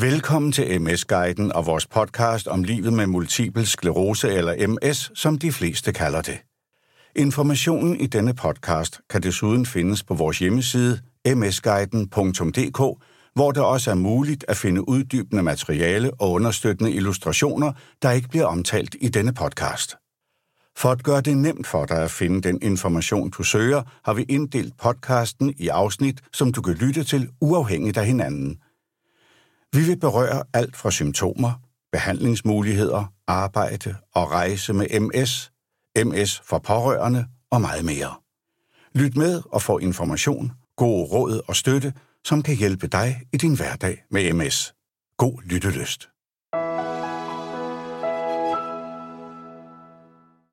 Velkommen til MS-guiden og vores podcast om livet med multiple sklerose eller MS, som de fleste kalder det. Informationen i denne podcast kan desuden findes på vores hjemmeside msguiden.dk, hvor det også er muligt at finde uddybende materiale og understøttende illustrationer, der ikke bliver omtalt i denne podcast. For at gøre det nemt for dig at finde den information, du søger, har vi inddelt podcasten i afsnit, som du kan lytte til uafhængigt af hinanden. Vi vil berøre alt fra symptomer, behandlingsmuligheder, arbejde og rejse med MS, MS for pårørende og meget mere. Lyt med og få information, gode råd og støtte, som kan hjælpe dig i din hverdag med MS. God lyttelyst.